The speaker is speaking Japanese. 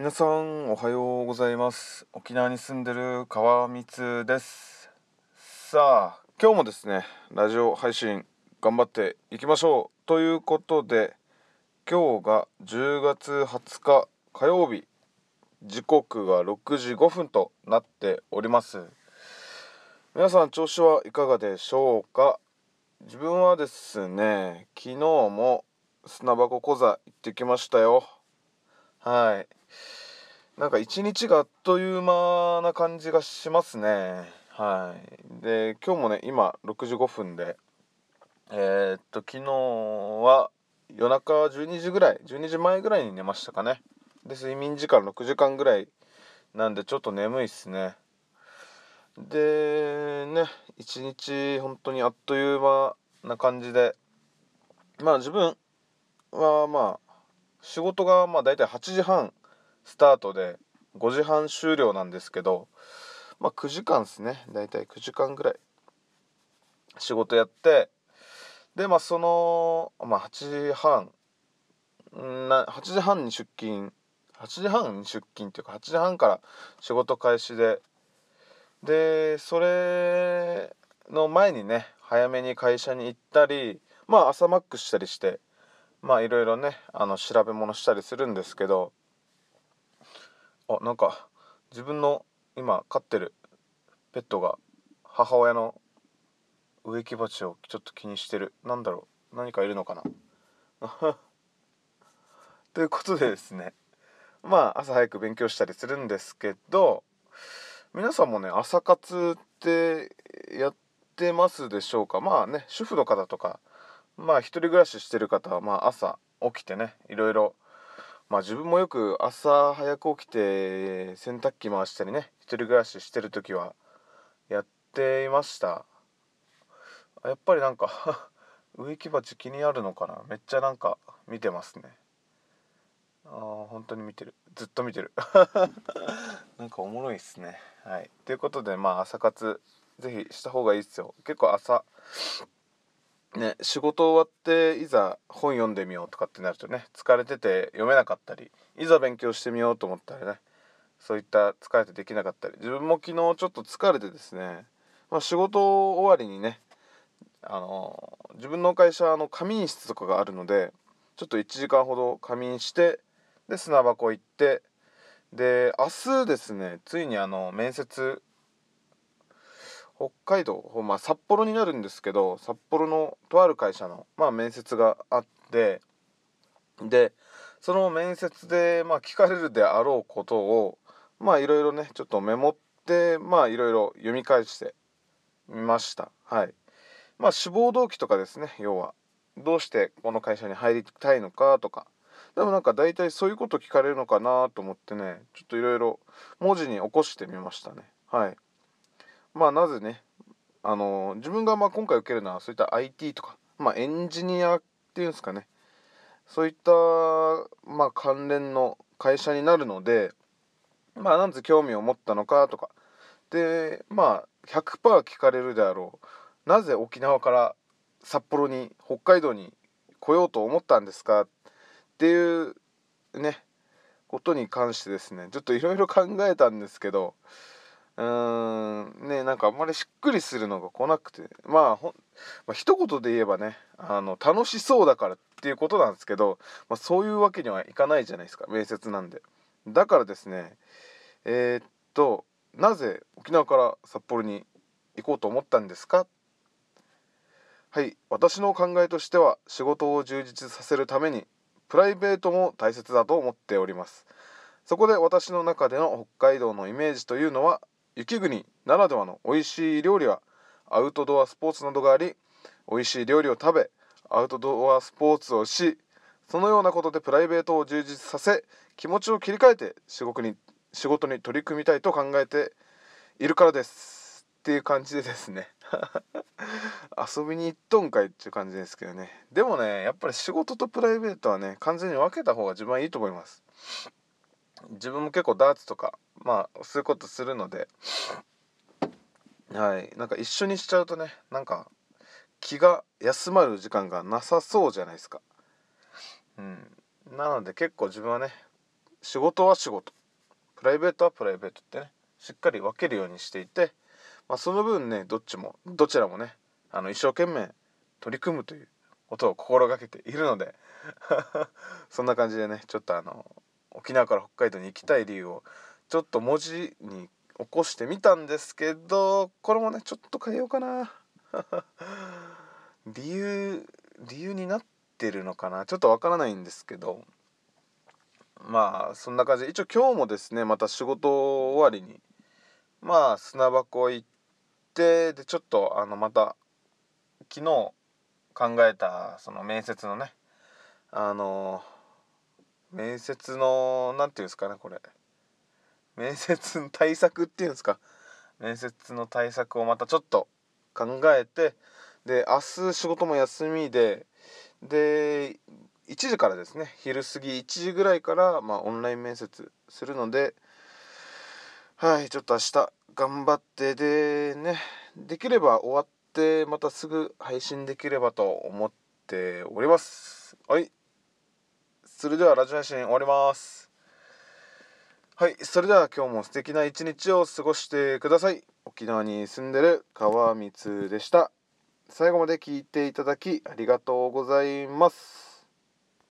皆さんおはようございます。沖縄に住んでる川光です。さあ今日もですねラジオ配信頑張っていきましょうということで今日が10月20日火曜日。時刻が6時5分となっております。皆さん調子はいかがでしょうか？自分はですね昨日も砂箱講座行ってきましたよ。はい。なんか一日があっという間な感じがしますね。はい。で今日もね今6時5分でえー、っと昨日は夜中12時ぐらい12時前ぐらいに寝ましたかね。で睡眠時間6時間ぐらいなんでちょっと眠いっすね。でね一日本当にあっという間な感じでまあ自分はまあ仕事がまあ大体8時半スタートで5時半終了なんですけどまあ9時間ですね。大体9時間ぐらい仕事やってでまあその、まあ、8時半な8時半に出勤8時半に出勤っていうか8時半から仕事開始ででそれの前にね早めに会社に行ったりまあ朝マックしたりしてまあいろいろねあの調べ物したりするんですけどあなんか自分の今飼ってるペットが母親の植木鉢をちょっと気にしてる。なんだろう。何かいるのかな。ということでですね。まあ朝早く勉強したりするんですけど皆さんもね朝活ってやってますでしょうか。まあね主婦の方とかまあ一人暮らししてる方はまあ朝起きてねいろいろまあ自分もよく朝早く起きて洗濯機回したりね一人暮らししてる時はやっていました。やっぱりなんか 植木鉢気になるのかな？めっちゃなんか見てますね。ああ本当に見てる。ずっと見てる。なんかおもろいっすね。はい。ということでまあ朝活是非した方がいいっすよ。結構朝ね仕事終わっていざ本読んでみようとかってなるとね疲れてて読めなかったりいざ勉強してみようと思ったらねそういった疲れてできなかったり自分も昨日ちょっと疲れてですね、まあ、仕事終わりにねあの自分の会社の仮眠室とかがあるのでちょっと1時間ほど仮眠してで砂箱行ってで明日ですねついにあの面接北海道、まあ、札幌になるんですけど札幌のとある会社の、まあ、面接があってでその面接で、まあ、聞かれるであろうことをまあいろいろねちょっとメモってまあいろいろ読み返してみました。はい。まあ志望動機とかですね要は。どうしてこの会社に入りたいのかとか。でもなんか大体そういうこと聞かれるのかなと思ってねちょっといろいろ文字に起こしてみましたね。はい。まあなぜねあの自分がまあ今回受けるのはそういった IT とか、まあ、エンジニアっていうんですかね。そういった、まあ、関連の会社になるのでまあなぜ興味を持ったのかとか。でまあ100%聞かれるであろう。なぜ沖縄から札幌に北海道に来ようと思ったんですか？っていうねことに関してですねちょっといろいろ考えたんですけどうーん。ねなんかあんまりしっくりするのが来なくて。まあほん、まあ、一言で言えばねあの楽しそうだからっていうことなんですけど、まあ、そういうわけにはいかないじゃないですか面接なんで。だからですねえー、っとなぜ沖縄から札幌に行こうと思ったんですか？はい私の考えとしては仕事を充実させるためにプライベートも大切だと思っております。そこで私の中での北海道のイメージというのは雪国ならではの美味しい料理はアウトドアスポーツなどがあり美味しい料理を食べアウトドアスポーツをしそのようなことでプライベートを充実させ気持ちを切り替えて仕事に仕事に取り組みたいと考えているからですっていう感じでですね。遊びに行っとんかいっていう感じですけどね。でもねやっぱり仕事とプライベートはね完全に分けた方が自分はいいと思います。自分も結構ダーツとかまあそういうことするのではい。なんか一緒にしちゃうとねなんか気が休まる時間がなさそうじゃないですか。うん。なので結構自分はね仕事は仕事。プライベートはプライベートってねしっかり分けるようにしていて、まあ、その分ねどっちもどちらもねあの一生懸命取り組むということを心がけているので そんな感じでねちょっとあの沖縄から北海道に行きたい理由をちょっと文字に起こしてみたんですけどこれもねちょっと変えようかな。理由理由になってるのかな。ちょっとわからないんですけど。まあそんな感じ。で一応今日もですねまた仕事終わりにまあ砂箱行ってでちょっとあのまた昨日考えたその面接のねあの面接の何て言うんですかねこれ。面接の対策っていうんですか。面接の対策をまたちょっと考えてで明日仕事も休みでで1時からですね昼過ぎ1時ぐらいから、まあ、オンライン面接するのではいちょっと明日頑張ってでねできれば終わってまたすぐ配信できればと思っております。はい。それではラジオ配信終わります。はいそれでは今日も素敵な一日を過ごしてください。沖縄に住んでる川光でした。最後まで聞いていただきありがとうございます。